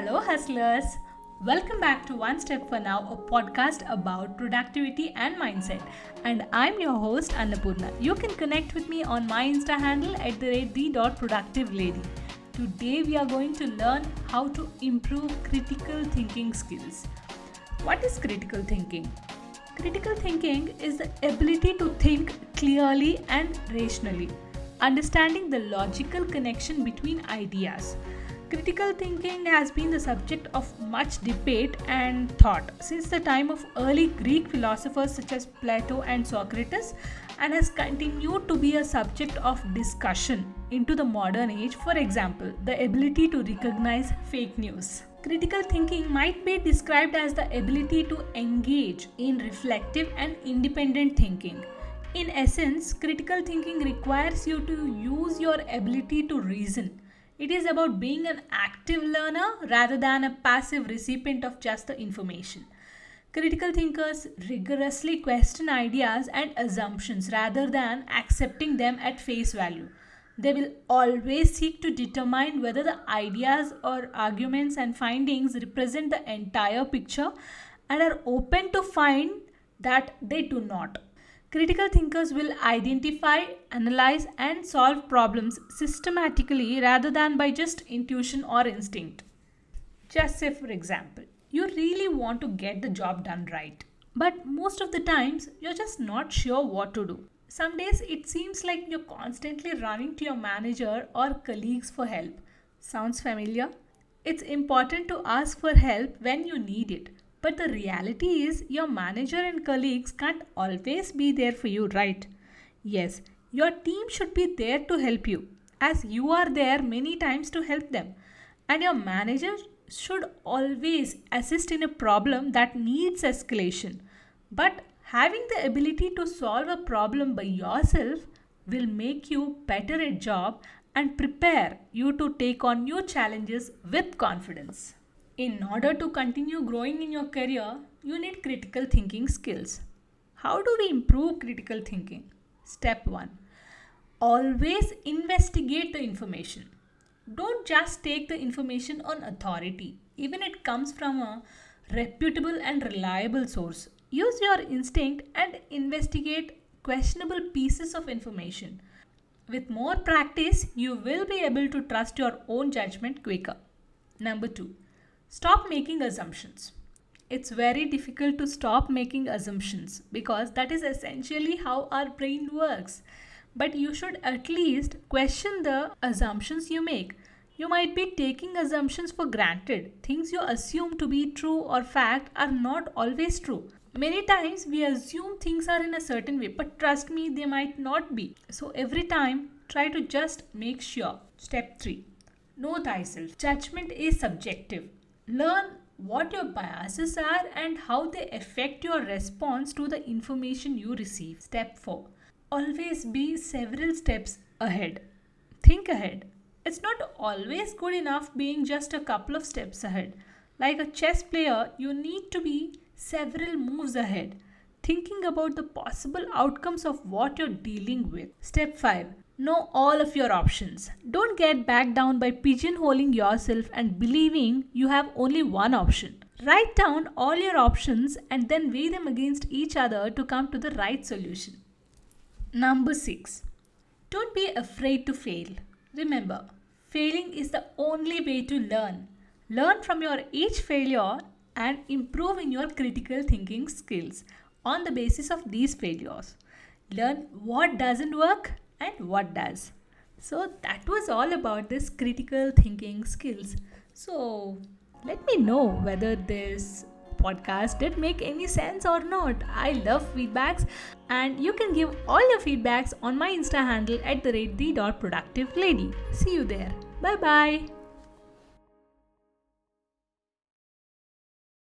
Hello, hustlers. Welcome back to One Step for Now, a podcast about productivity and mindset. And I'm your host, Annapurna. You can connect with me on my Insta handle at the rate the.productivelady. Today, we are going to learn how to improve critical thinking skills. What is critical thinking? Critical thinking is the ability to think clearly and rationally, understanding the logical connection between ideas Critical thinking has been the subject of much debate and thought since the time of early Greek philosophers such as Plato and Socrates and has continued to be a subject of discussion into the modern age. For example, the ability to recognize fake news. Critical thinking might be described as the ability to engage in reflective and independent thinking. In essence, critical thinking requires you to use your ability to reason it is about being an active learner rather than a passive recipient of just the information. Critical thinkers rigorously question ideas and assumptions rather than accepting them at face value. They will always seek to determine whether the ideas or arguments and findings represent the entire picture and are open to find that they do not. Critical thinkers will identify, analyze, and solve problems systematically rather than by just intuition or instinct. Just say, for example, you really want to get the job done right, but most of the times you're just not sure what to do. Some days it seems like you're constantly running to your manager or colleagues for help. Sounds familiar? It's important to ask for help when you need it but the reality is, your manager and colleagues can't always be there for you, right? Yes, your team should be there to help you, as you are there many times to help them. And your manager should always assist in a problem that needs escalation. But having the ability to solve a problem by yourself will make you better at job and prepare you to take on new challenges with confidence. In order to continue growing in your career, you need critical thinking skills. How do we improve critical thinking? Step 1 Always investigate the information. Don't just take the information on authority, even it comes from a reputable and reliable source. Use your instinct and investigate questionable pieces of information. With more practice, you will be able to trust your own judgment quicker. Number 2 Stop making assumptions. It's very difficult to stop making assumptions because that is essentially how our brain works. But you should at least question the assumptions you make. You might be taking assumptions for granted. Things you assume to be true or fact are not always true. Many times we assume things are in a certain way, but trust me, they might not be. So every time, try to just make sure. Step 3 Know thyself. Judgment is subjective Learn what your biases are and how they affect your response to the information you receive. Step 4 Always be several steps ahead. Think ahead. It's not always good enough being just a couple of steps ahead. Like a chess player, you need to be several moves ahead, thinking about the possible outcomes of what you're dealing with. Step 5 Know all of your options. Don't get back down by pigeonholing yourself and believing you have only one option. Write down all your options and then weigh them against each other to come to the right solution. Number 6. Don't be afraid to fail. Remember, failing is the only way to learn. Learn from your each failure and improve in your critical thinking skills on the basis of these failures. Learn what doesn't work and what does. So that was all about this critical thinking skills. So let me know whether this podcast did make any sense or not. I love feedbacks and you can give all your feedbacks on my Insta handle at the rate the productive lady. See you there. Bye bye.